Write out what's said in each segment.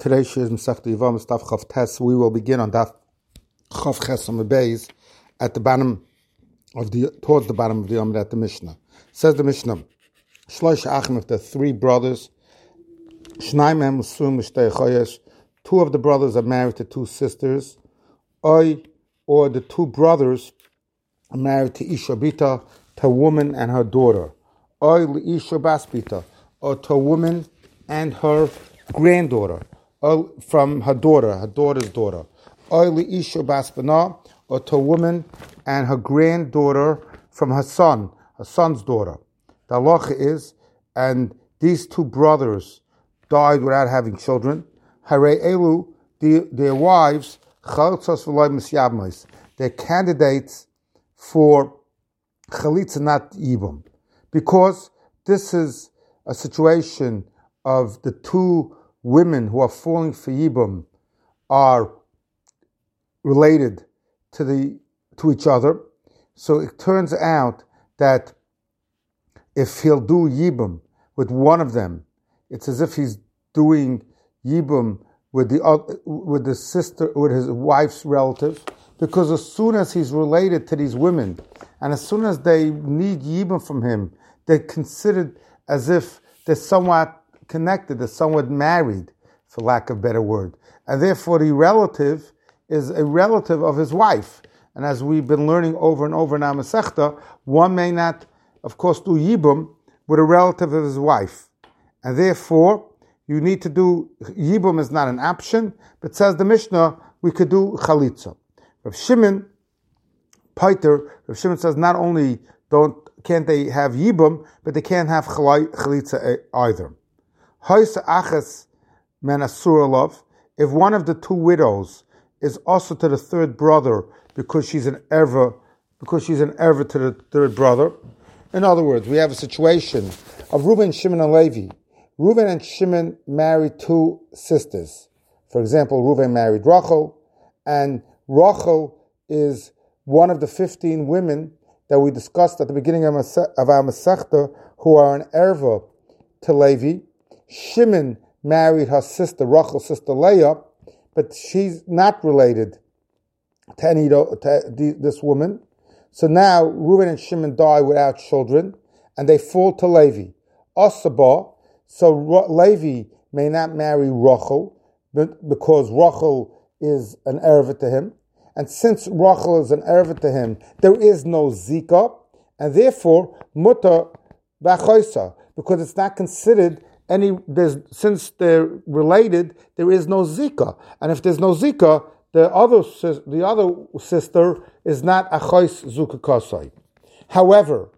Today she is Masech Yivam Stav Chav Tes. We will begin on that Chav Chesom Beis at the bottom of the towards the bottom of the Amid at the Mishnah. Says the Mishnah, Shlosh Achim of the three brothers, Shnaim Musum Choyesh. Two of the brothers are married to two sisters. Oy, or the two brothers are married to Ishabita, to a woman and her daughter. Oy Isha Baspita, or to a woman and her granddaughter, from her daughter, her daughter's daughter. Or to a woman and her granddaughter from her son, her son's daughter. The halacha is, and these two brothers died without having children. Hare Elu, their wives, they're candidates for chalitza not yibum, because this is a situation of the two women who are falling for yibum are related to the to each other. So it turns out that if he'll do yibum with one of them, it's as if he's doing yibum with the with the sister with his wife's relative, because as soon as he's related to these women, and as soon as they need yibum from him, they're considered as if they're somewhat connected, they're somewhat married, for lack of better word, and therefore the relative is a relative of his wife. And as we've been learning over and over in Amasechta, one may not, of course, do yibum with a relative of his wife, and therefore you need to do Yibum is not an option, but says the Mishnah, we could do Chalitza. Rav Shimon, Peter, Rav Shimon says not only don't can't they have Yibum, but they can't have Chalitza eh, either. If one of the two widows is also to the third brother because she's an ever because she's an ever to the third brother. In other words, we have a situation of Reuben, Shimon, and Levi Reuven and Shimon married two sisters. For example, Reuven married Rachel, and Rachel is one of the 15 women that we discussed at the beginning of, our Masechta who are an erva to Levi. Shimon married her sister, Rachel's sister Leah, but she's not related to any to this woman. So now Reuben and Shimon die without children, and they fall to Levi. Osabah so Levi may not marry Rachel because Rachel is an Erva to him. And since Rachel is an Erva to him, there is no Zika, and therefore Mutter Bachoisa, because it's not considered any, there's, since they're related, there is no Zika. And if there's no Zika, the other, the other sister is not Achois Zukakosai. However,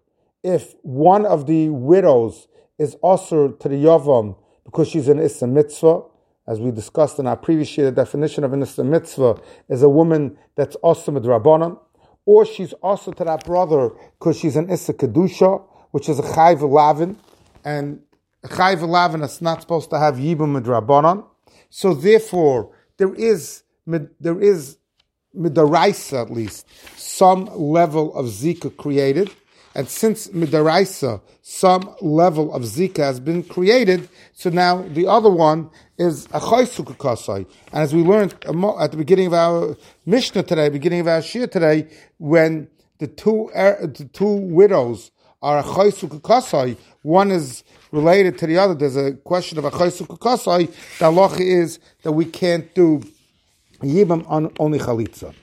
if one of the widows is also to the Yavam because she's an Issa Mitzvah. As we discussed in our previous year, the definition of an Issa Mitzvah is a woman that's also Rabbanon, or she's also to that brother because she's an Issa Kedusha, which is a Chayv Lavin, and Chayv is not supposed to have Yibum Rabbanon. So therefore, there is, there is, midaraisa at least, some level of Zika created, and since Midaraisa, some level of Zika has been created, so now the other one is a Chaysukakasai. And as we learned at the beginning of our Mishnah today, beginning of our Shir today, when the two, er, the two widows are a Chaysukakasai, one is related to the other. There's a question of a Chaysukakasai. The halacha is that we can't do Yibam on only Chalitza.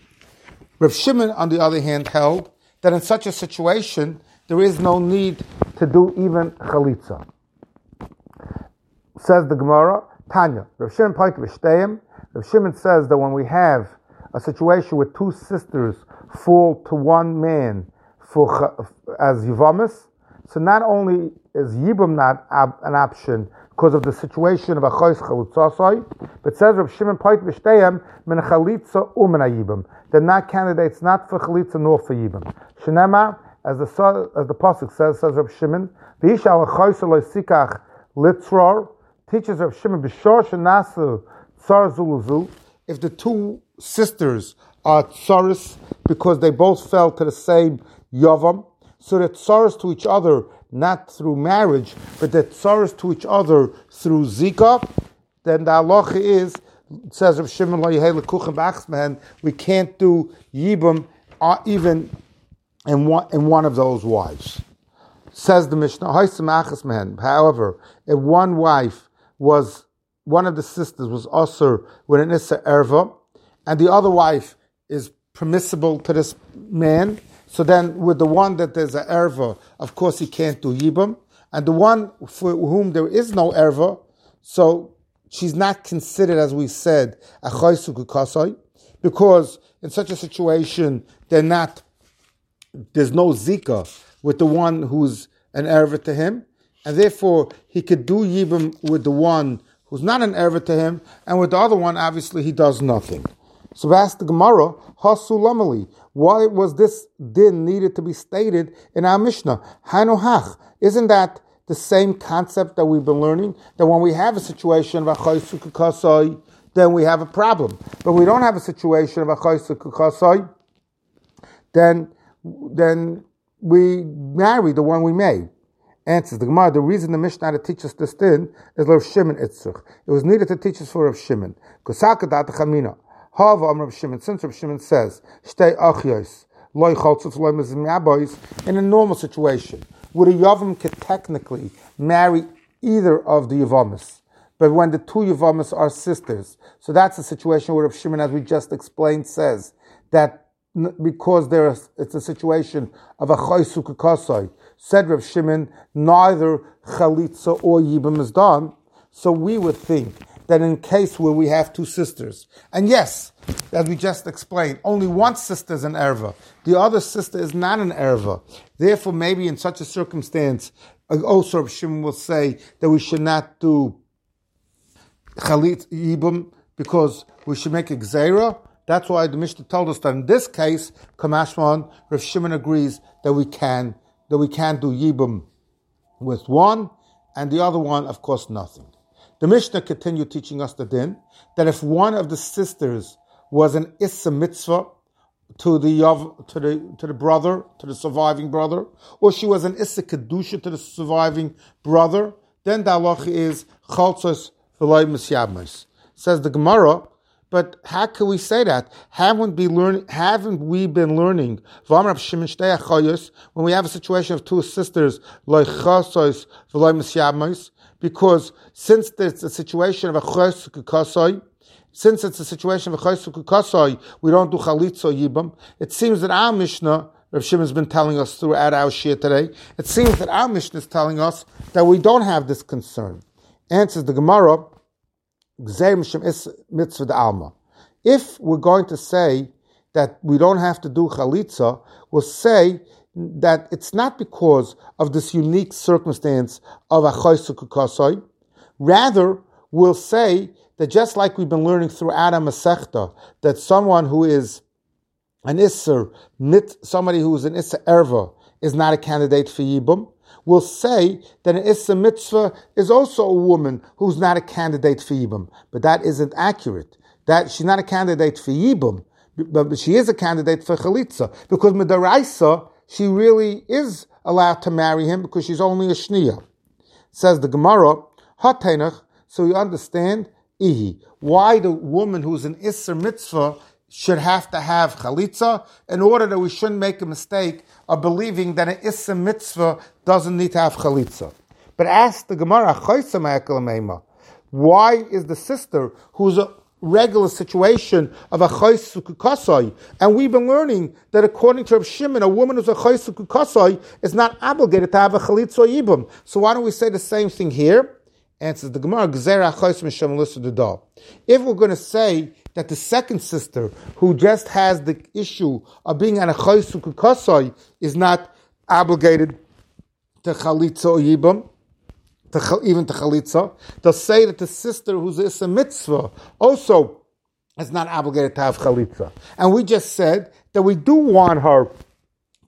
Rav Shimon, on the other hand, held that in such a situation, there is no need to do even chalitza. Says the Gemara, Tanya, Rav Shimon Paik Rav Shimon says that when we have a situation where two sisters fall to one man for as yivamis, so not only is yibum not an option because of the situation of a chois chalutzasai, but says Rav Shimon Paik Vishtayim min chalitza umen yibum. They're not candidates not for chalitza nor for yibum. Shenema, as the as the pasuk says, says Rav Shimon, v'ishal chois sikach litzror teaches Rav Shimon b'shor shenasu tsar zuluzu. If the two sisters are tsaris because they both fell to the same yavam, so that tsaris to each other not through marriage, but that tsaris to each other through zika, then the halacha is says of Shimon we can't do yibum uh, even in one in one of those wives. Says the Mishnah, however, if one wife was one of the sisters was also with an issa erva, and the other wife is permissible to this man. So then, with the one that there's an erva, of course he can't do yibam, and the one for whom there is no erva, so she's not considered, as we said, a kasai, because in such a situation they're not. There's no zika with the one who's an erva to him, and therefore he could do yibam with the one who's not an erva to him, and with the other one, obviously he does nothing. So ask the Gemara, Hasulamali, why was this din needed to be stated in our Mishnah? Hanohach, isn't that the same concept that we've been learning? That when we have a situation of a then we have a problem. But we don't have a situation of a then then we marry the one we made. Answers the Gemara. The reason the Mishnah to teach us this din is Rav Shimon Itzrich. It was needed to teach us for Rav Shimon. Kosaka dat chamina. Hava Am Rav Shimon. Since Rav Shimon says shtei achyos loy chaltzuf loy mezim in a normal situation, would a yavam could technically marry either of the yavamis? But when the two yavamis are sisters, so that's a situation where Rav Shimon, as we just explained, says that because there is, it's a situation of a choysuk kasai. Said Rav Shimon, neither chalitza or yibam is done. So we would think that in case where we have two sisters, and yes, as we just explained, only one sister is an erva, the other sister is not an erva. Therefore, maybe in such a circumstance, uh, also Rav Shimon will say that we should not do chalit yibam because we should make a that's why the Mishnah told us that in this case, Kamashman, Rav Shimon agrees that we can that we can do Yibum with one, and the other one, of course, nothing. The Mishnah continued teaching us the din that if one of the sisters was an Issa mitzvah to the to the to the brother, to the surviving brother, or she was an Issa kedusha to the surviving brother, then the halach is chaltzos v'loy misyabmes. Says the Gemara, but how can we say that? Haven't we learn? Haven't we been learning? When we have a situation of two sisters, because since there's a situation of a chosuk since it's a situation of a chosuk we don't do chalitza yibam. It seems that our Mishnah. Rav Shimon's been telling us throughout our shir today. It seems that our Mishnah is telling us that we don't have this concern. Answers the Gemara, mitzvah If we're going to say that we don't have to do chalitza, we'll say that it's not because of this unique circumstance of a Rather, we'll say that just like we've been learning through Adam Masechta, that someone who is an Isser, mit somebody who is an Isser Erva, is not a candidate for Yibum, will say that an Issa Mitzvah is also a woman who's not a candidate for Yibam. But that isn't accurate. That she's not a candidate for Yibam, but she is a candidate for Chalitza. Because Midaraisa, she really is allowed to marry him because she's only a Shniya. Says the Gemara, Hatenach, so you understand, Ihi, why the woman who's an Issa Mitzvah should have to have chalitza in order that we shouldn't make a mistake of believing that an issa mitzvah doesn't need to have chalitza. But ask the Gemara, why is the sister who's a regular situation of a chaysukukasai, and we've been learning that according to Reb Shimon, a woman who's a chaysukukasai is not obligated to have a chalitza yibum. So why don't we say the same thing here? Answers the Gemara, If we're going to say that the second sister, who just has the issue of being an achaysukukasai, is not obligated to chalitza or yibam, to, even to chalitza. They'll say that the sister who's is a mitzvah also is not obligated to have chalitza. And we just said that we do want her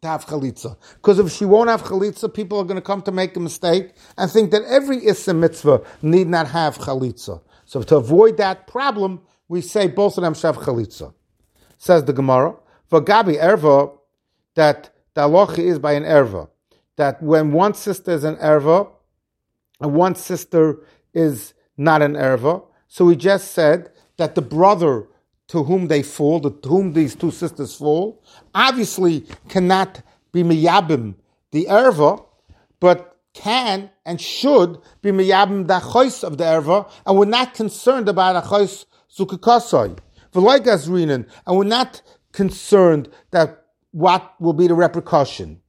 to have chalitza. Because if she won't have chalitza, people are going to come to make a mistake and think that every issa mitzvah need not have chalitza. So to avoid that problem, we say both of them shav chalitza. Says the Gemara, for Gabi erva, that the is by an erva, that when one sister is an erva, one sister is not an erva, So we just said that the brother to whom they fall, to whom these two sisters fall, obviously cannot be miyabim the erva, but can and should be miyabim the chois of the erva, and we're not concerned about a chois zukakasai. V'loy gazrinin, and we're not concerned that what will be the repercussion.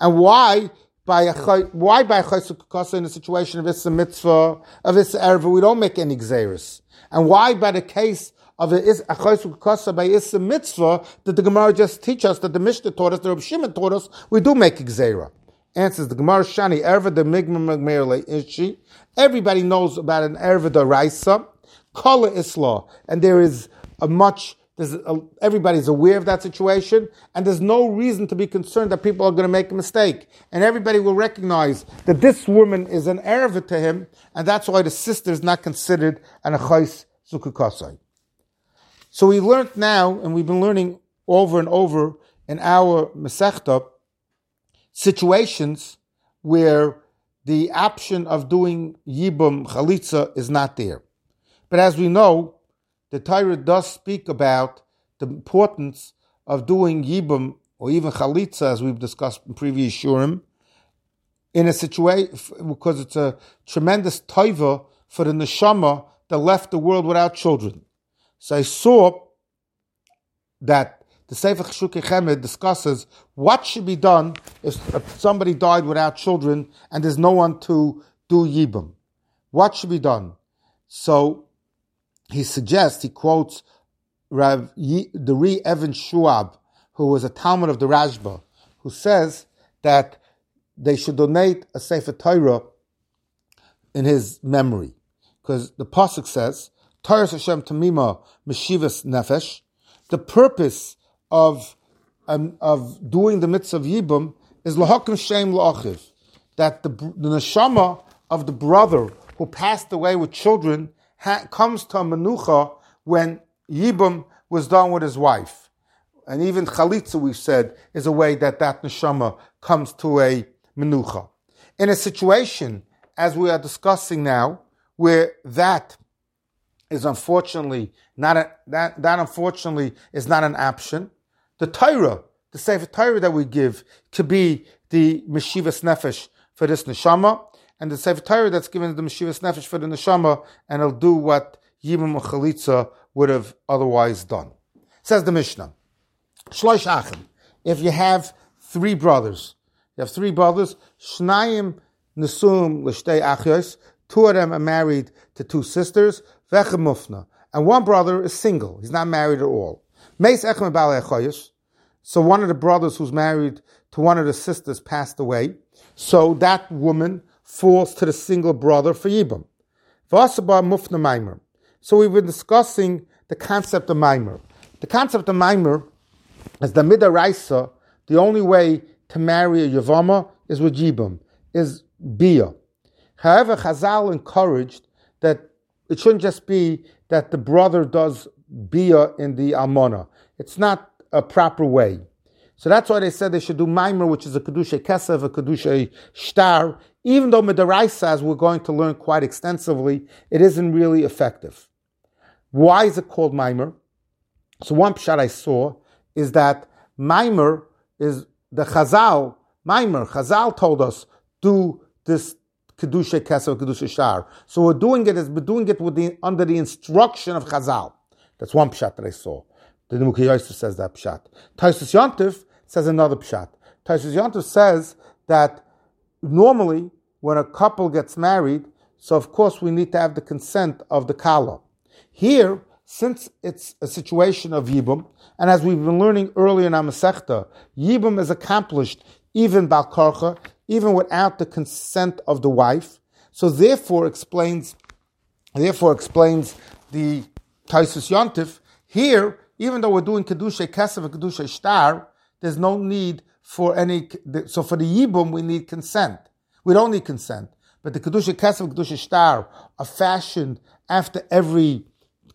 And why by a why by a chaysu in a situation of issa mitzvah of issa erva we don't make any xeris, and why by the case of a chaysu by issa mitzvah did the Gemara just teach us that the Mishnah taught us, the Reb Shimon taught us, we do make xera. Answers the Gemara Shani erva the migma magmer ishi. Everybody knows about an erva the raisa, kala isla, and there is a much a, everybody's aware of that situation, and there's no reason to be concerned that people are going to make a mistake. And everybody will recognize that this woman is an Erev to him, and that's why the sister is not considered an Achais Zukukasai. So we learned now, and we've been learning over and over in our Masechta, situations where the option of doing Yibum Chalitza is not there. But as we know, the Torah does speak about the importance of doing Yibum or even Chalitza, as we've discussed in previous Shurim, in a situation, because it's a tremendous toiva for the neshama that left the world without children. So I saw that the Sefer Cheshukei Chemed discusses what should be done if somebody died without children and there's no one to do Yibum. What should be done? So he suggests, he quotes Rav the Re Evan Shuab, who was a Talmud of the Rashba, who says that they should donate a Sefer Torah in his memory. Because the Pasuk says, Torah Hashem Tamima Meshivas Nefesh. The purpose of, um, of doing the mitzvah of Yibum is Lahakim Shem La'achiv. That the, the neshama of the brother who passed away with children ha- comes to a menucha when Yibum was done with his wife. And even chalitza, we've said, is a way that that neshama comes to a menucha. In a situation, as we are discussing now, where that is unfortunately not a, that, that unfortunately is not an option, the Torah, the Sefer Torah that we give, could be the Meshivas Nefesh for this neshama, and the Sefer Torah that's given to the Meshivas Nefesh for the neshama, and it'll do what Yibum Chalitza would have otherwise done. Says the Mishnah, Shloish Achim, if you have three brothers, you have three brothers, Shnayim Nesum L'shtei Achyos, two of them are married to two sisters, Vechem Mufna, and one brother is single, he's not married at all. Meis Echem Balei so one of the brothers who's married to one of the sisters passed away, so that woman falls to the single brother for Yibam. Mufna Maimer. So we've been discussing the concept of Maimer. The concept of Maimer is the Midaraisa, the only way to marry a Yavama is with Yibam, is Bia. However, Chazal encouraged that it shouldn't just be that the brother does Bia in the Almona. It's not a proper way. So that's why they said they should do Maimer, which is a Kedusha Kesev, a Kedusha Shtar. Even though Midaraisa, as we're going to learn quite extensively, it isn't really effective. Why is it called Maimer? So one pshat I saw is that Maimer is the Chazal, Maimer, Chazal told us, do this Kedusha Kesev, Kedusha Shtar. So we're doing it as we're doing it with the, under the instruction of Chazal. That's one pshat that I saw. The Yosef says that pshat. Taisus Yontif says another pshat. Taisus Yontif says that normally when a couple gets married, so of course we need to have the consent of the kala. Here, since it's a situation of yibum, and as we've been learning earlier in our Masechta, yibum is accomplished even balkarcha, even without the consent of the wife. So therefore explains, therefore explains the Taisus Yontif. Here, even though we're doing kedusha kesef and kedusha shtar, there's no need for any. So for the yibum, we need consent. We don't need consent, but the kedusha kesef and kedusha shtar are fashioned after every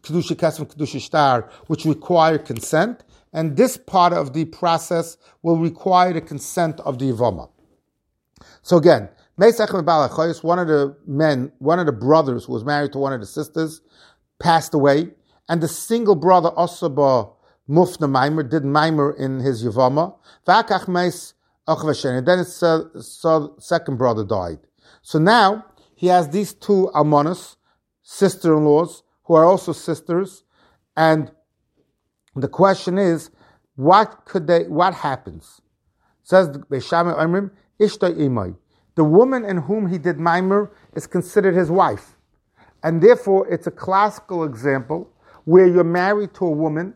kedusha kesef and kedusha shtar, which require consent, and this part of the process will require the consent of the yivama. So again, one of the men, one of the brothers who was married to one of the sisters, passed away, and the single brother Osaba Mufna Maimer did Maimer in his Yavama. Vakach Meis then his uh, second brother died. So now he has these two Almonas, sister-in-laws, who are also sisters, and the question is, what could they? What happens? Says Beishame Amrim Ishta Imai. The woman in whom he did Maimer is considered his wife, and therefore it's a classical example where you're married to a woman,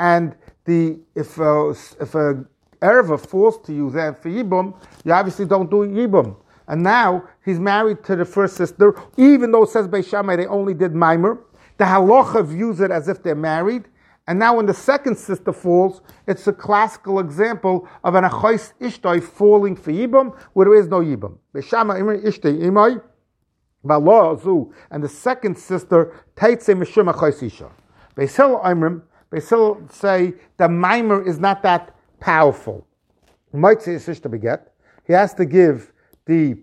and the if uh, a, if a erva falls to you then for yibum, you obviously don't do yibum. And now he's married to the first sister, even though it says Beishamai they only did mimer. The halacha views it as if they're married, and now when the second sister falls, it's a classical example of an achos ishtoi falling for yibam where there is no yibam. Beshama imay ishtoi imay zu, and the second sister taitse mishum achos isha. Beisil imrim, Beisil say the mimer is not that powerful. He might say sister beget. He has to give the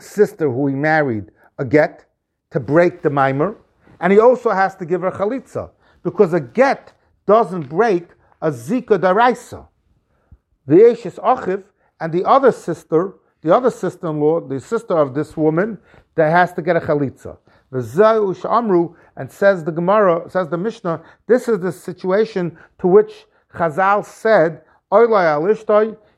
sister who he married a get to break the mimer, and he also has to give her chalitza because a get doesn't break a zika daraisa. The Ashes Achiv and the other sister, the other sister-in-law, the sister of this woman, that has to get a chalitza. Amru, and says the Gemara, says the Mishnah, this is the situation to which Chazal said,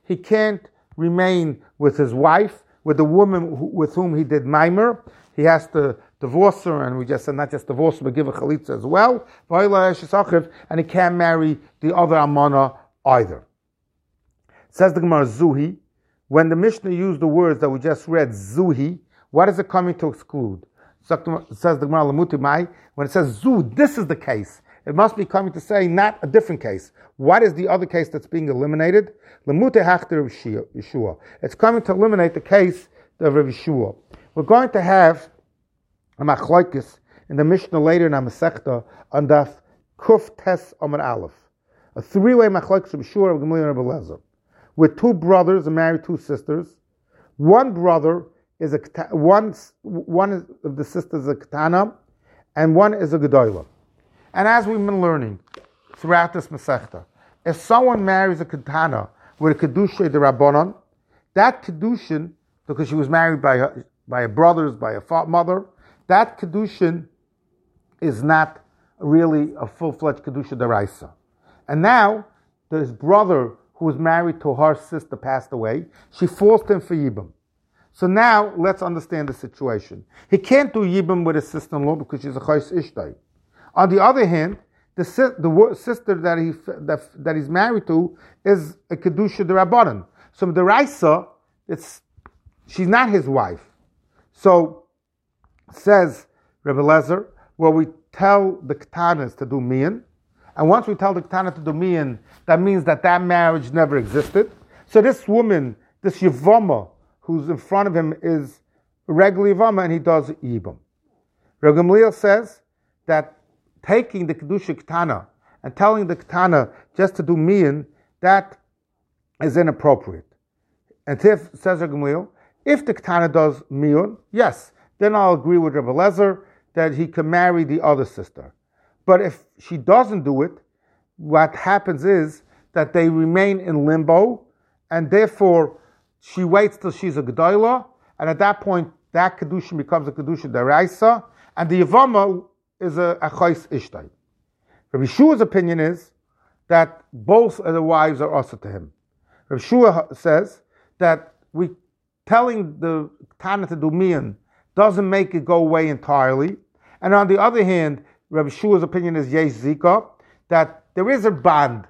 he can't remain with his wife, with the woman with whom he did mimer. He has to divorce her, and we just said not just divorce but give a chalitza as well. And he can't marry the other amana either. Says the Gemara Zuhi, when the Mishnah used the words that we just read, Zuhi, what is it coming to exclude? Says the Gemara when it says Zu, this is the case. It must be coming to say not a different case. What is the other case that's being eliminated? Lamute Hachter Yeshua. It's coming to eliminate the case of Yeshua. We're going to have a machlokes in the Mishnah later in Amasechta on the Kuf Tes Amar Aleph. A three-way machlokes of Yeshua of Gamliel and with two brothers and married two sisters. One brother is a one one of the sisters is a katana, and one is a gedola. And as we've been learning throughout this Masechta, if someone marries a katana with a kedusha the rabbanon, that kedushin, because she was married by her, by her brothers, by her mother, that kedushin is not really a full-fledged kedusha deraisa. And now this brother who was married to her sister passed away. She forced him for yibam. So now let's understand the situation. He can't do yibam with his sister-in-law because she's a chayis ishtai. On the other hand, the, the sister that he that, that he's married to is a kedusha derabanan. So the Raisa, it's she's not his wife. So says Rebbe Lezer, well, we tell the katanas to do mian, and once we tell the katana to do mian, that means that that marriage never existed. So this woman, this yavama, who's in front of him is regular Yavama and he does Yibam. Ragamliel says that taking the Kedusha Ketana and telling the Ketana just to do Mian, that is inappropriate. And if, says Ragamliel, if the Ketana does Mian, yes, then I'll agree with Rabbi Lezer that he can marry the other sister. But if she doesn't do it, what happens is that they remain in limbo, and therefore she waits till she's a Gedolah, and at that point, that Kedusha becomes a Kedusha Deraisa, and the Yavama is a Achais Ishtai. Rabbi Shua's opinion is that both of the wives are also to him. Rabbi Shua says that we telling the Tana to do mian doesn't make it go away entirely. And on the other hand, Rabbi Shua's opinion is Yesh Zika, that there is a bond,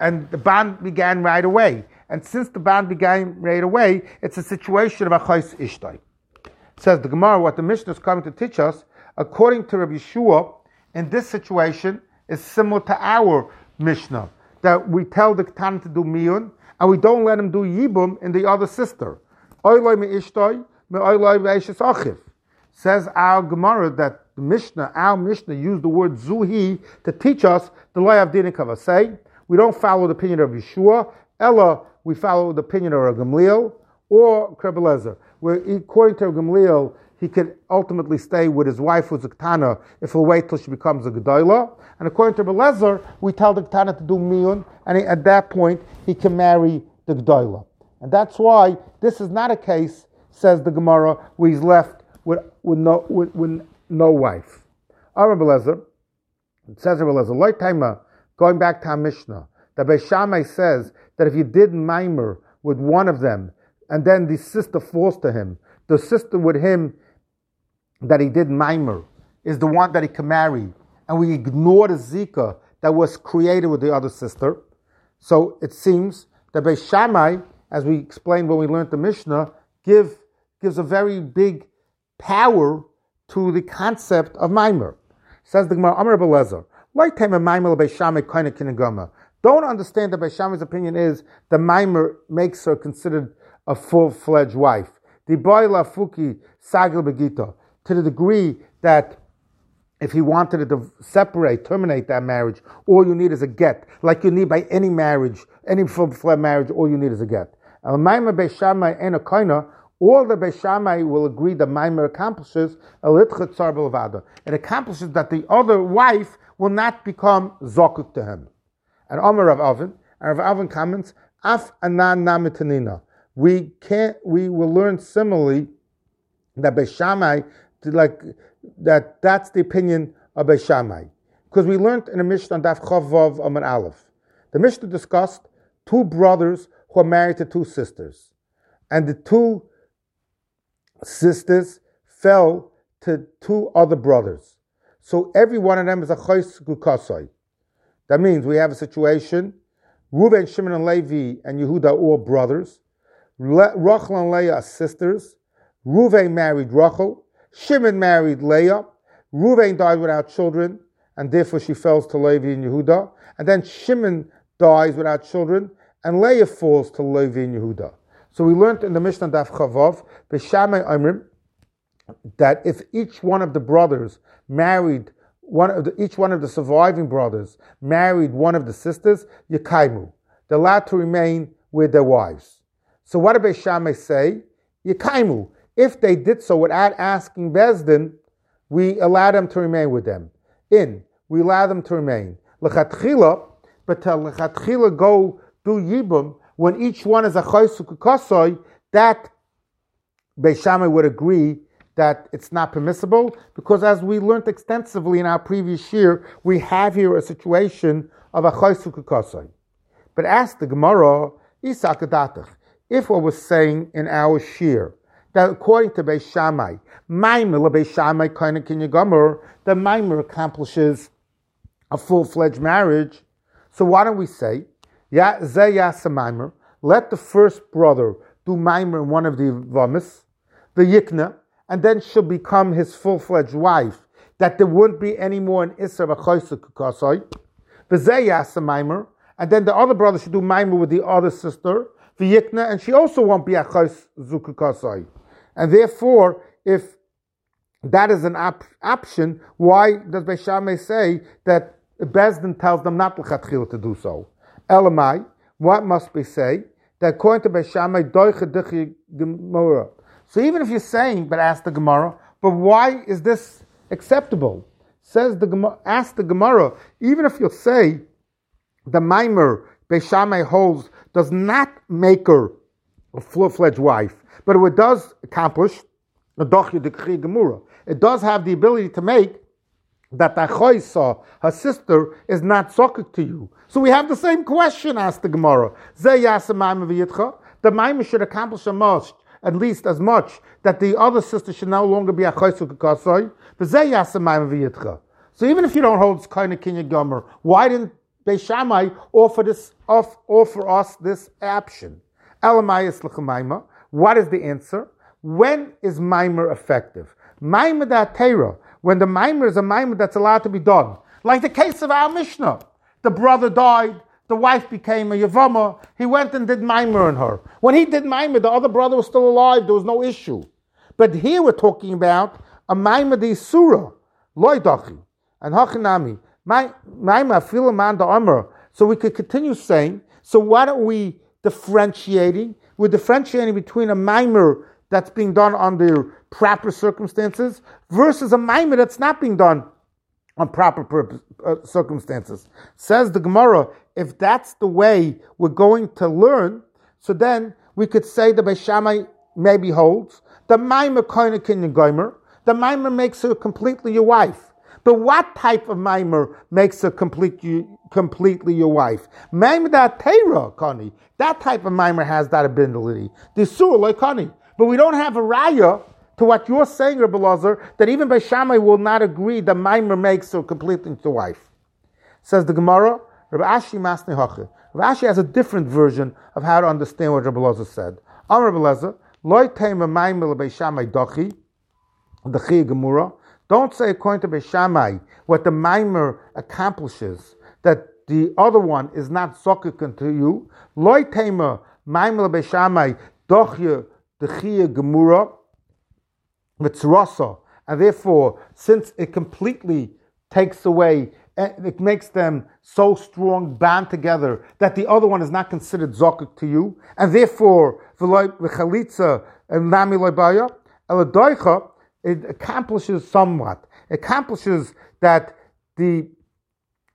and the bond began right away. And since the ban began right away, it's a situation of a chais ishtai. Says the Gemara, what the Mishnah is coming to teach us, according to Rabbi Yeshua, in this situation is similar to our Mishnah, that we tell the Katan to do miyun, and we don't let him do yibum in the other sister. Says our Gemara that the Mishnah, our Mishnah, used the word zuhi to teach us the law of dinikava. We don't follow the opinion of Yeshua, Ella we follow the opinion of Gamliel or Krebelezer, where according to Gamliel, he could ultimately stay with his wife who's a Ketana if he'll wait till she becomes a Gedoyla. And according to Belezer, we tell the Ketana to do Miyun, and he, at that point he can marry the Gedoyla. And that's why this is not a case, says the Gemara, where he's left with, with, no, with, with no wife. Ah, Aaron Belezer, it says in Belezer, going back to our Mishnah, that Beishamai says that if you did mimer with one of them, and then the sister falls to him, the sister with him that he did mimer is the one that he can marry, and we ignore the zika that was created with the other sister. So it seems that Beis Shammai, as we explained when we learned the Mishnah, give, gives a very big power to the concept of mimer. Says the Gemara, Amar Belezer, like. Don't understand that Beis Shammai's opinion is the maimer makes her considered a full-fledged wife. The boila fuki to the degree that if he wanted to separate, terminate that marriage, all you need is a get, like you need by any marriage, any full-fledged marriage, all you need is a get. All the Beishamai will agree that Maimer accomplishes a litchot It accomplishes that the other wife will not become zokuk to him. And Omer Rav Avin, and Rav Avin comments, Af anan namitanina we can't. We will learn similarly that Beishamai, like that. That's the opinion of Beishamai, because we learned in a Mishnah on Daf Chavav Amar Aleph. The Mishnah discussed two brothers who are married to two sisters, and the two sisters fell to two other brothers. So every one of them is a chayis gukasai. That means we have a situation. Reuben, Shimon, and Levi and Yehuda are all brothers. Rachel and Leah are sisters. Ruvain married Rachel. Shimon married Leah. Ruvain died without children, and therefore she falls to Levi and Yehuda. And then Shimon dies without children, and Leah falls to Levi and Yehuda. So we learned in the Mishnah Daf Chavav, B'Shamay Amrim, that if each one of the brothers married one of the, each one of the surviving brothers married one of the sisters, Yekaimu. They're allowed to remain with their wives. So what did Shammai say? Yekaimu. If they did so without asking Bezdin, we allow them to remain with them. In, we allow them to remain. Lechatchila, but to lechatchila go do yibum, when each one is a chaysuk that Beishamai would agree that it's not permissible, because as we learned extensively in our previous year, we have here a situation of a chaysuk But ask the Gemara, Isakadatach if what we're saying in our shir, that according to Beis Shammai, Maimer Beis Shammai kind of kinyagomer, the Maimer accomplishes a full-fledged marriage. So why don't we say, Ya Maimer, let the first brother do Maimer in one of the vamis, the Yikna, and then she'll become his full-fledged wife. That there wouldn't be any more an Isra v'choysa kukasoi. V'zeh Maimer, and then the other brother should do Maimer with the other sister, v'yikna, and she also won't be achos zukukasai. And therefore, if that is an op- option, why does Beishamay say that Bezdin tells them not to do so? Elamai, what must we say? That according to Beishamay, doicha gemara. So even if you're saying, but ask the Gemara, but why is this acceptable? Says the Gemara, ask the Gemara, even if you'll say the mimer Beishamay holds does not make her a full-fledged wife, but what does accomplish, it does have the ability to make that Achoisa, her sister, is not socket to you. So we have the same question, asked the Gemara. The Maimah should accomplish a most, at least as much, that the other sister should no longer be a Achoisa Kakasoi. So even if you don't hold kind of Kinya Gomer, why didn't Beis Shammai offer this offer us this option. L'chemaima. What is the answer? When is mimer effective? Mimer da Torah. When the mimer is a mimer that's allowed to be done. Like the case of our Mishnah. The brother died, the wife became a Yavama, he went and did mimer on her. When he did mimer, the other brother was still alive, there was no issue. But here we're talking about a mimer di surah, loidachi, and hachinami. So we could continue saying, so why don't we differentiating? We're differentiating between a mimer that's being done under proper circumstances versus a Maimer that's not being done on proper uh, circumstances. Says the Gemara, if that's the way we're going to learn, so then we could say the Beishamai maybe holds the Maimer Koinikin Goimer, the Maimer makes her completely your wife. But what type of Maimer makes her complete you, completely your wife? Maimer that Teira, Kani. That type of Maimer has that ability. The Surah like Kani. But we don't have a Raya to what you're saying, Rabbi Lazar, that even by Shammai will not agree that Maimer makes her completely the wife. Says the Gemara, Rabbi Ashi Masni Hachi. Rabbi Ashi has a different version of how to understand what Rabbi Lazar said. Am Rabbi Lazar, Loi Tema Maimer by Shammai Dochi, the Gemara. Don't say according to Beishamai what the Maimer accomplishes, that the other one is not zokik to you. Loi Tema Maimer Beishamai Dochya the Gemura mitzrasa, and therefore, since it completely takes away, eh, it makes them so strong, bound together, that the other one is not considered zokik to you, and therefore, v'chalitza and nami loibaya, eladoicha, it accomplishes somewhat. It accomplishes that the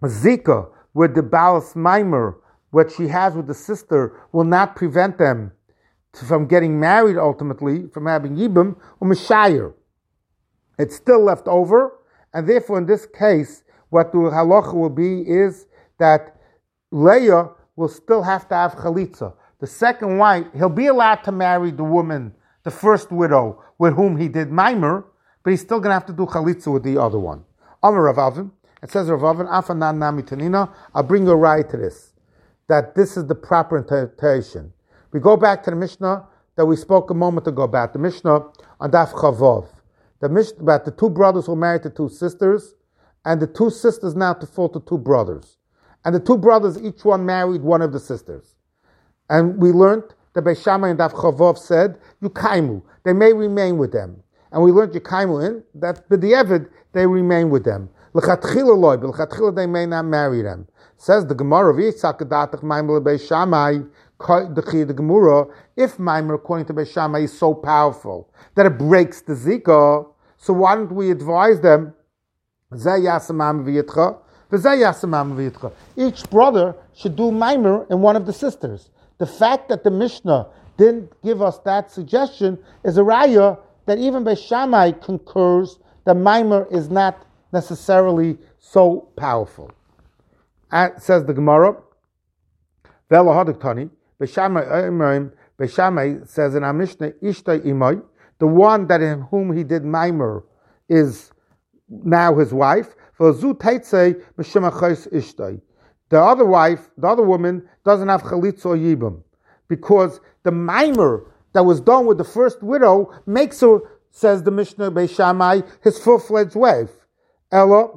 zika with the balas mimer, what she has with the sister, will not prevent them from getting married ultimately, from having Yibam, or Mishayir. It's still left over, and therefore in this case, what the halacha will be is that Leah will still have to have chalitza. The second wife, he'll be allowed to marry the woman, the first widow, with whom he did mimer, but he's still going to have to do chalitza with the other one. Amar Rav Avin, it says Rav Avin, Afanan Nami Tanina, I'll bring you right to this, that this is the proper interpretation. We go back to the Mishnah that we spoke a moment ago about, the Mishnah on Daf Chavov. The Mishnah about the two brothers who married the two sisters, and the two sisters now to fall to two brothers. And the two brothers, each one married one of the sisters. And we learned that Beishamai and Daf Chavov said, Yukaimu, they may remain with them. And we learned Yukaimu in that B'di'evid, they remain with them. L'chatchila loy, but they may not marry them. Says the Gemara of Yitzhak Adatach Maimel Beishamai, the Gemara, if Maimer, according to Beshama, is so powerful that it breaks the Zika, so why don't we advise them, each brother should do Maimer in one of the sisters. The fact that the Mishnah didn't give us that suggestion is a raya that even Beishamai concurs that Maimer is not necessarily so powerful. And says the Gemara, Beishamai says in our Mishnah, Ishtai Imai, the one that in whom he did Maimer is now his wife. The other wife, the other woman, doesn't have chalitz or yibam. Because the Maimer that was done with the first widow makes her, says the Mishnah Beishamai, his full-fledged wife. Ella,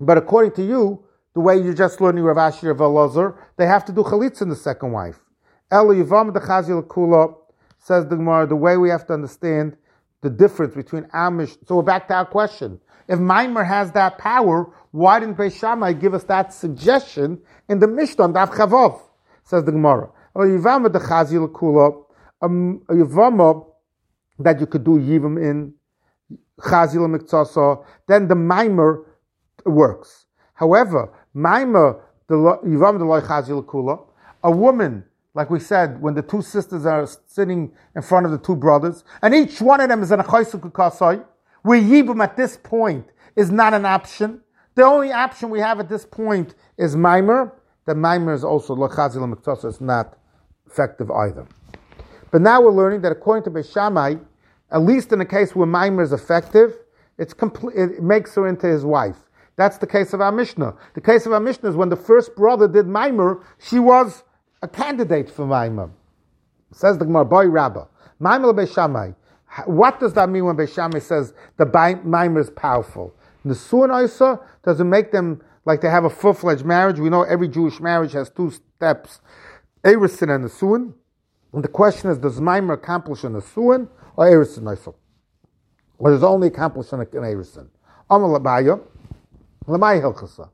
but according to you, the way you're just learning Rav Ashi of Elazar, they have to do chalitz in the second wife. El Yivam the Chazil Kula says the Gemara, the way we have to understand the difference between Amish. So we're back to our question. If Maimer has that power, why didn't Beis Shammai give us that suggestion in the Mishnah, Daf Chavov? Says the Gemara. El Yivam the Chazil Kula, um, Yivam that you could do Yivam in Chazil Miktsasa, then the Maimer works. However, Maima, the Yivam the Loy Chazil Kula, a woman, like we said, when the two sisters are sitting in front of the two brothers, and each one of them is in a Chaysuk Kasai, where Yibam at this point is not an option. The only option we have at this point is Maimer. The Maimer is also Lachazil Miktasa, is not effective either. But now we're learning that according to Beishamai, at least in the case where Maimer is effective, it's complete, it makes her into his wife. That's the case of our Mishnah. The case of our Mishnah is when the first brother did Maimer, she was a candidate for Maimer. Says the Gemara, boy Rabbah. Maimer Beishamai. What does that mean when Beishamai says the Maimer is powerful? The Suan Isa doesn't make them like they have a full fledged marriage. We know every Jewish marriage has two steps Erisin and the Suan. And the question is, does Maimer accomplish an Asuan or Erisin Isa? Or does only accomplish an Erisin? Amal Abaye. Lamai Hilchasa.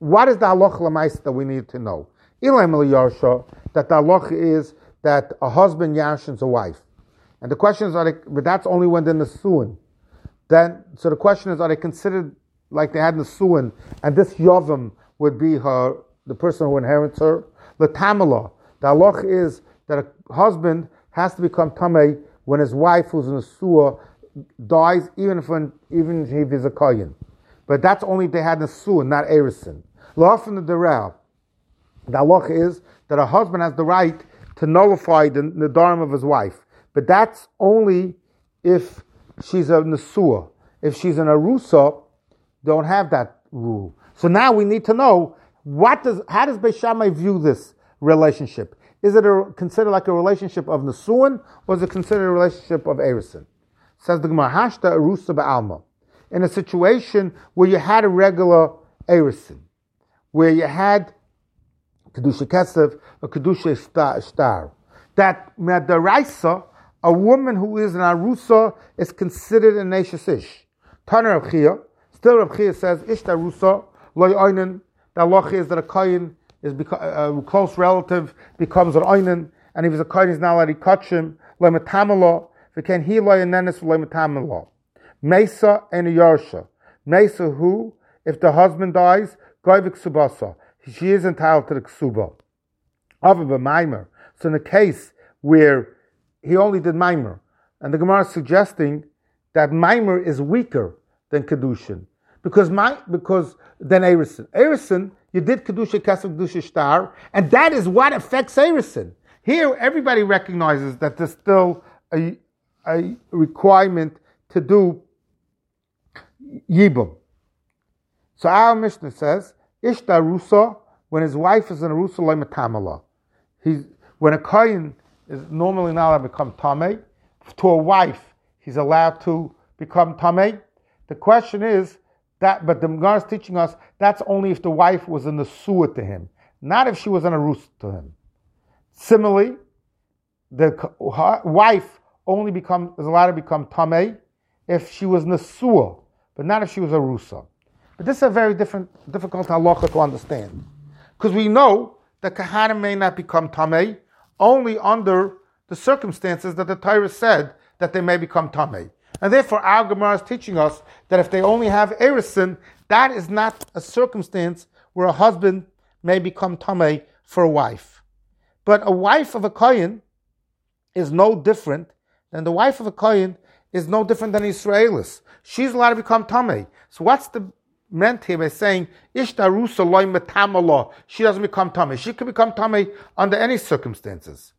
What is the halacha lamais that we need to know? Ilaim yarsha that the halacha is that a husband yarshins a wife. And the question is, are they, but that's only when they're Nasuin. Then, so the question is, are they considered like they had Nasuin, and this Yavim would be her, the person who inherits her? The Tamala. The halach is that a husband has to become Tameh when his wife, who's in a sewer, dies, even if, even if he's a Kayan. But that's only if they had sewer, not Erison. Often the Deral. The halach is that a husband has the right to nullify the, the of his wife. But that's only if she's a Nesua. If she's an Arusa, don't have that rule. So now we need to know what does how does Beis Shammai view this relationship? Is it a, considered like a relationship of Nesuin or is it considered a relationship of Erison? Says the Gemara, Hashta Arusa Ba'alma. In a situation where you had a regular Erison, where you had Kedusha Kesef or Kedusha Star, that Medaraisa, a woman who is an Arusa is considered a Neshis Ish. Taner Rav still Rav says, Ish Arusa, Loy Oinen, the Allah is that a Kayin is uh, a close relative becomes an oinen, and if he's a kohen, he's not allowed to touch him. Lemetamalo, can he loy nenes lemetamalo. Mesa and yarsha. Mesa who, if the husband dies, goivik subasa. She is entitled to the ksuba. Of a mimer. So in a case where he only did mimer, and the Gemara is suggesting that mimer is weaker than kedushin because my because than erison. Erison you did Kedusha Kesef Kedusha Shtar, and that is what affects Erison. Here, everybody recognizes that there's still a, a requirement to do Yibum. So our Mishnah says, Ishta Rusa, when his wife is in a Rusa Matamala. He's when a Kayan is normally not allowed to become Tame, to a wife, he's allowed to become Tame. The question is, that, but the Gemara is teaching us that's only if the wife was in the sewer to him, not if she was in a roost to him. Similarly, the wife only become, is allowed to become tamei if she was in the sewer, but not if she was a rusa. But this is a very different, difficult halacha to understand. Because we know that kahanim may not become tamei only under the circumstances that the Torah said that they may become tamei. And therefore, our Gemara is teaching us that if they only have erison, that is not a circumstance where a husband may become tame for a wife. But a wife of a kohen is no different than the wife of a kohen is no different than Israelis. She's allowed to become tame. So what's the meant here by saying ishtarusa loy metamala? She doesn't become tame. She can become tame under any circumstances.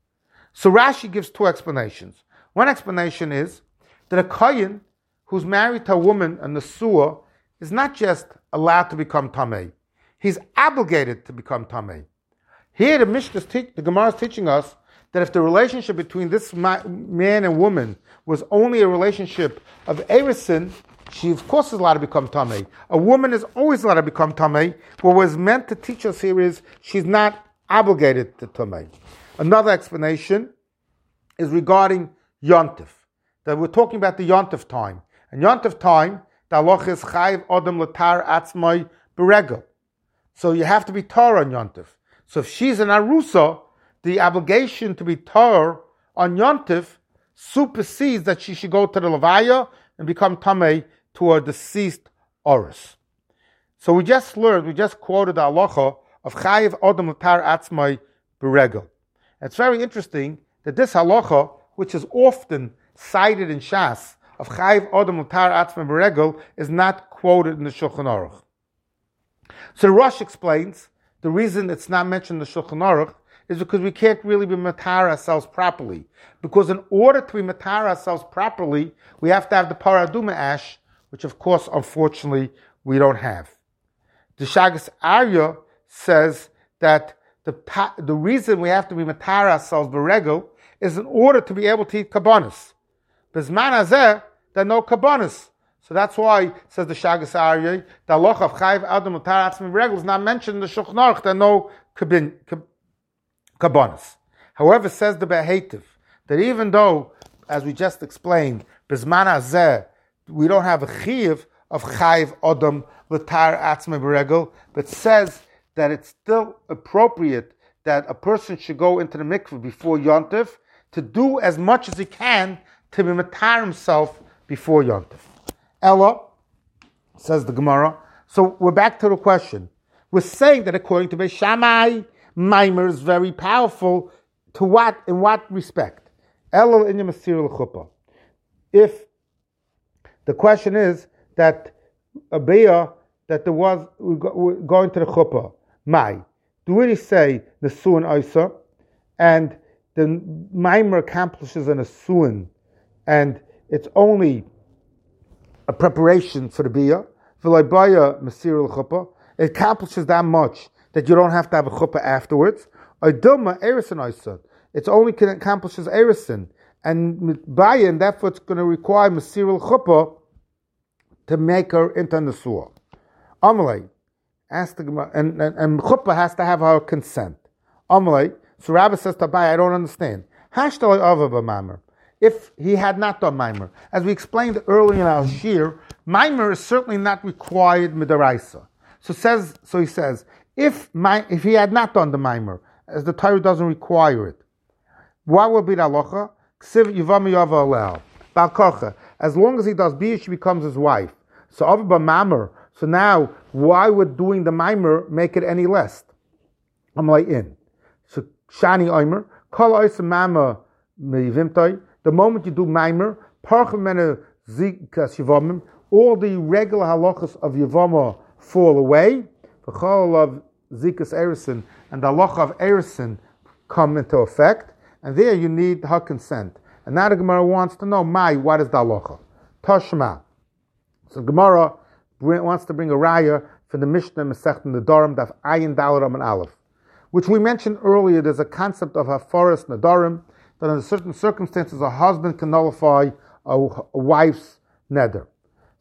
So Rashi gives two explanations. One explanation is that a Kayin who's married to a woman, and a Nesua, is not just allowed to become Tameh. He's obligated to become Tameh. Here the Mishnah, the Gemara is teaching us that if the relationship between this man and woman was only a relationship of Erisin, she of course is allowed to become Tameh. A woman is always allowed to become Tameh. What was meant to teach us here is she's not obligated to Tameh. Another explanation is regarding Yontif that we're talking about the Yontif time. And Yontif time, the is Chayiv Odom Latar Atzmai Beregel. So you have to be Tar on Yontif. So if she's an Arusa, the obligation to be Tar on Yontif supersedes that she should go to the Levaya and become Tameh to a deceased Oris. So we just learned, we just quoted the halacha of Chayiv Odom Latar Atzmai Beregel. It's very interesting that this halacha, which is often cited in Shas of Chayiv Odom Mutar Atzma Beregel is not quoted in the Shulchan Aruch. So Rosh explains the reason it's not mentioned in the Shulchan Aruch is because we can't really be matar ourselves properly. Because in order to be matar ourselves properly, we have to have the paraduma ash, which of course, unfortunately, we don't have. The Shaagas Aryeh says that the, the reason we have to be matar ourselves beregel is in order to be able to eat kabbanis. Hazeh, there are no kabbanis. So that's why, says the Shaagas Aryeh, the loch of Chayv Adam Mutar Atzmi is not mentioned in the Shulchan Aruch, there are no However, says the Behetiv, that even though, as we just explained, Bizman hazeh, we don't have a chiv of Chayv Adam Latar Atzmi Regel, but says that it's still appropriate that a person should go into the mikveh before Yontif to do as much as he can to be matar himself before Yontif. Ella, says the Gemara. So we're back to the question. We're saying that according to Beis Maimer is very powerful. To what? In what respect? Ella in chuppah. If the question is that a beer that there was going to the chuppah, my, do we say the suan isa, and the mimer accomplishes an asuan, and it's only a preparation for the beer. It accomplishes that much that you don't have to have a chuppah afterwards. It's only can accomplishes erison and baya, and therefore it's going to require masirul chuppah to make her into nesua. Amalei, ask the and, and, and chuppah has to have her consent. Amalei, so Rabbi says to Abaye, I don't understand. Hashtalei ava b'mamer if he had not done Maimer. As we explained earlier in our Shir, Maimer is certainly not required midaraisa. So says, so he says, if my, if he had not done the Maimer, as the Torah doesn't require it, what will be the halacha? As long as he does bia, she becomes his wife. So Mamer. So now, why would doing the Maimer make it any less? I'm like in. So Shani Oimer, Mama. The moment you do Maimer, all the regular halachas of Yavama fall away. The chal of Zikas Erison and the halacha of Erison come into effect. And there you need her consent. And now the Gemara wants to know, Mai, what is the halacha? Toshma. So Gemara wants to bring a raya for the Mishnah Masech in the Dorim, Daf Ayin Dalaram and Aleph, which we mentioned earlier. There's a concept of Haforis Nadarim, that under certain circumstances a husband can nullify a, wife's neder.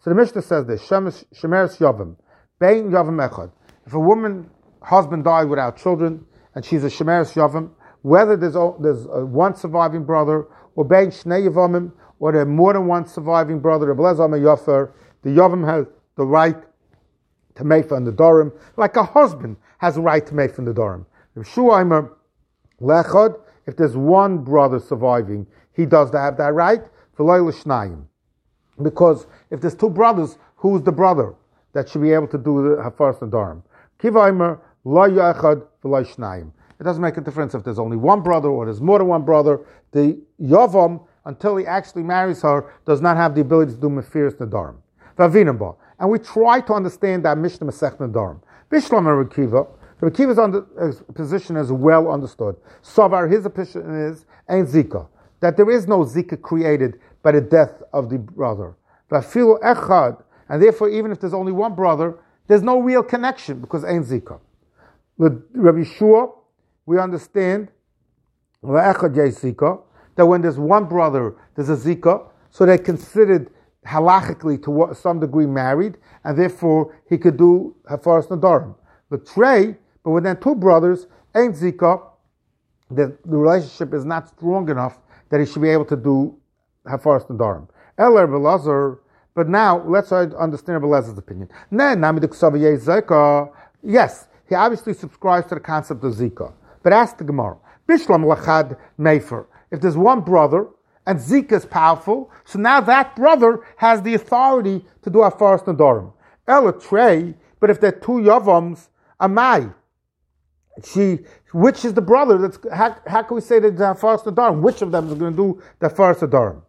So the Mishnah says this: Shemeres Yavim, Bein Yavim Echad. If a woman husband died without children and she's a Shemeres Yavim, whether there's there's uh, one surviving brother or Bein Shnei Yavimim, or there more than one surviving brother, the Yafer, the Yavim has the right to make from the Dorim, like a husband has a right to make from the Dorim. If Shuaimer Lechod, if there's one brother surviving, he does have that right. Because if there's two brothers, who's the brother that should be able to do the Hafaras Nadarim? Kivaimer, lo yachad shnayim. It doesn't make a difference if there's only one brother or there's more than one brother. The Yavam, until he actually marries her, does not have the ability to do Mefiris Nadarim. Vavinamba. And we try to understand that Mishnah Masech Nadarim. Bishlam and Rekiva, Rabbi Kiva's under, position is well understood. Savar, his position is, ain't Zika, that there is no Zika created by the death of the brother. Vafilu Echad, and therefore, even if there's only one brother, there's no real connection because ain't Zika. With Rabbi Shua, we understand that when there's one brother, there's a Zika, so they're considered halachically to some degree married, and therefore he could do Hafaras Nadarim. The tray but with then two brothers, ain't Zika, the, the relationship is not strong enough that he should be able to do Hafaras Nadarim. Eller Belazar, but now let's understand Belazar's opinion. Yes, he obviously subscribes to the concept of Zika. But ask the Gemara. Bishlam Lachad Mefer. If there's one brother and Zika is powerful, so now that brother has the authority to do Hafaras Nadarim. Ella Trey, but if there are two Yavams, Amai, she, which is the brother that's, how, how can we say that the first Adarim? Which of them is going to do the first Adarim?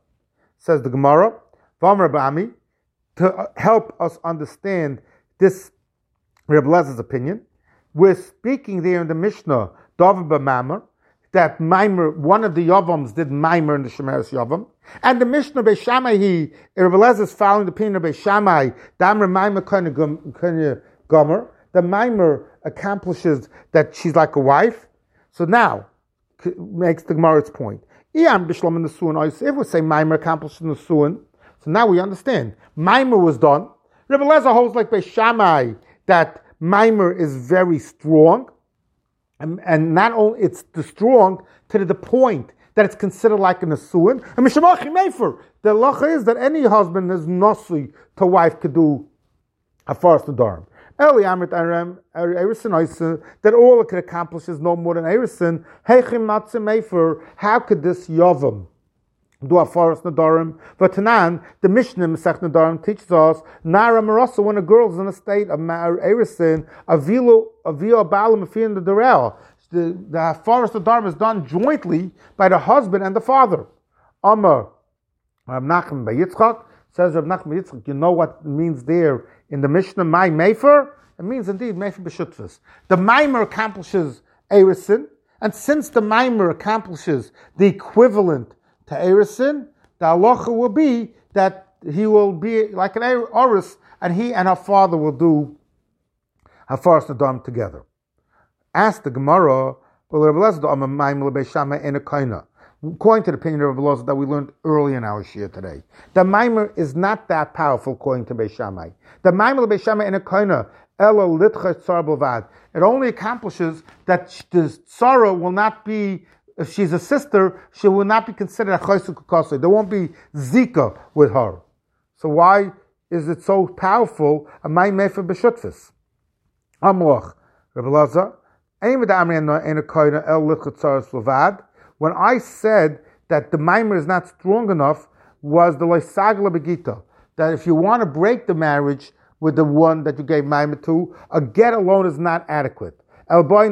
Says the Gemara, To uh, help us understand this Reb Lezer's opinion. We're speaking there in the Mishnah, David B'Mamar, that Maimer, one of the Yavams did Maimer in the Shemeres Yavam. And the Mishnah Beis Shammai, Lezer is following the opinion of Beis Shammai, Damar Maimer Kanya Gomer, the Maimer accomplishes that she's like a wife. So now, makes the Gemara's point. If we say Maimer accomplished the Suan, so now we understand. Maimer was done. Rebbe Lezer holds like Beis Shammai that Maimer is very strong, and, and not only it's the strong to the point that it's considered like an asuin. And Mishamachi Mefer, the lacha is that any husband is nasi to wife could do a first Nadarim. Eli Amrit Aram Erison that all it could accomplish is no more than Erison. Heichim Matzim How could this Yavam do a forest nadarim. But Tanan, the Mishnah Masech Nadarim teaches us Nara Marasa when a girl is in a state of Erisin, Avilo Avio Balam Afin the Darel. The the forest nadarim is done jointly by the husband and the father. Amar Rab Nachman by Yitzchak says Rab Nachman Yitzchak. You know what means there in the Mishnah My Mefer. It means indeed Mefer b'Shutvus. The Maimer accomplishes Erisin, and since the Maimer accomplishes the equivalent to Erisin, the halacha will be that he will be like an Oris, and he and her father will do a Hafaras Nadam together. Ask the Gemara, according to the opinion of Rabbi that we learned early in our Shia today. The Maimer is not that powerful according to Beis Shammai. The Maimer Beis Shammai in a koina, elo litcha tzar It only accomplishes that the sorrow will not be if she's a sister, she will not be considered a chaysu There won't be zika with her. So why is it so powerful? A may mefer b'shutfis. Amloch, Rabbi when I said that the mimer is not strong enough, was the loisagla begita. That if you want to break the marriage with the one that you gave mimer to, a get alone is not adequate. El boy.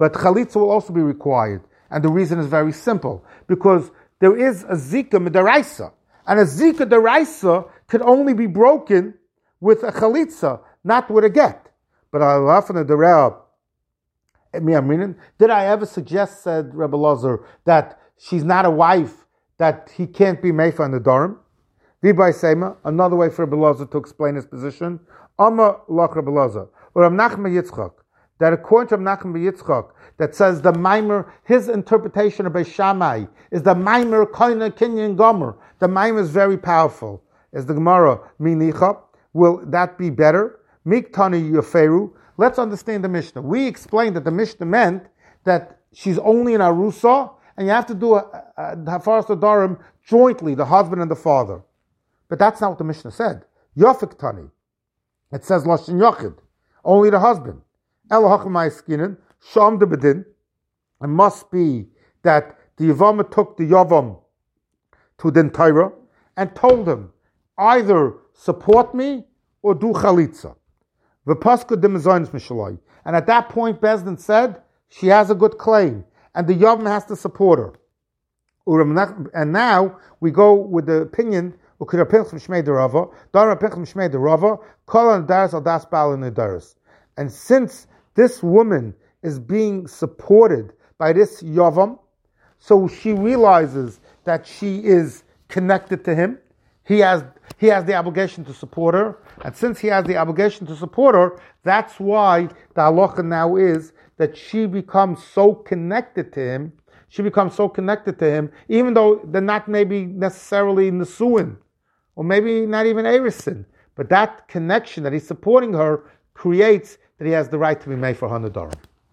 But chalitza will also be required. And the reason is very simple. Because there is a zika midaraisa. And a zika deraisa could only be broken with a chalitza, not with a get. But Alafana the Rab, eh, did I ever suggest, said Rebbe Lazar, that she's not a wife, that he can't be Mefa in the Durham? Vibay Sema, another way for Rebbe Lazar to explain his position. Amma Lach Rebbe Lazar, or Nachma Yitzchak, that according to Nachman Yitzchok, that says the Maimer, his interpretation of Beis Shammai is the Maimer Koina Kinyan Gomer. The Maimer is very powerful. Is the Gemara Minicha? Will that be better? Miktani Yoferu. Let's understand the Mishnah. We explained that the Mishnah meant that she's only in Arusa, and you have to do a, Hafaras Darim jointly, the husband and the father. But that's not what the Mishnah said. Yofik Tani. It says Lashon Yochid, only the husband. It must be that the Yavama took the Yavam to the Torah and told him, either support me or do chalitza. And at that point, Bezdin said, she has a good claim, and the Yavam has to support her. And now we go with the opinion, and since this woman is being supported by this Yavam. So she realizes that she is connected to him. He has, he has the obligation to support her. And since he has the obligation to support her, that's why the halacha now is that she becomes so connected to him. She becomes so connected to him, even though they're not maybe necessarily Nesuin, or maybe not even Erisin. But that connection that he's supporting her creates that he has the right to be made for Hanadorim.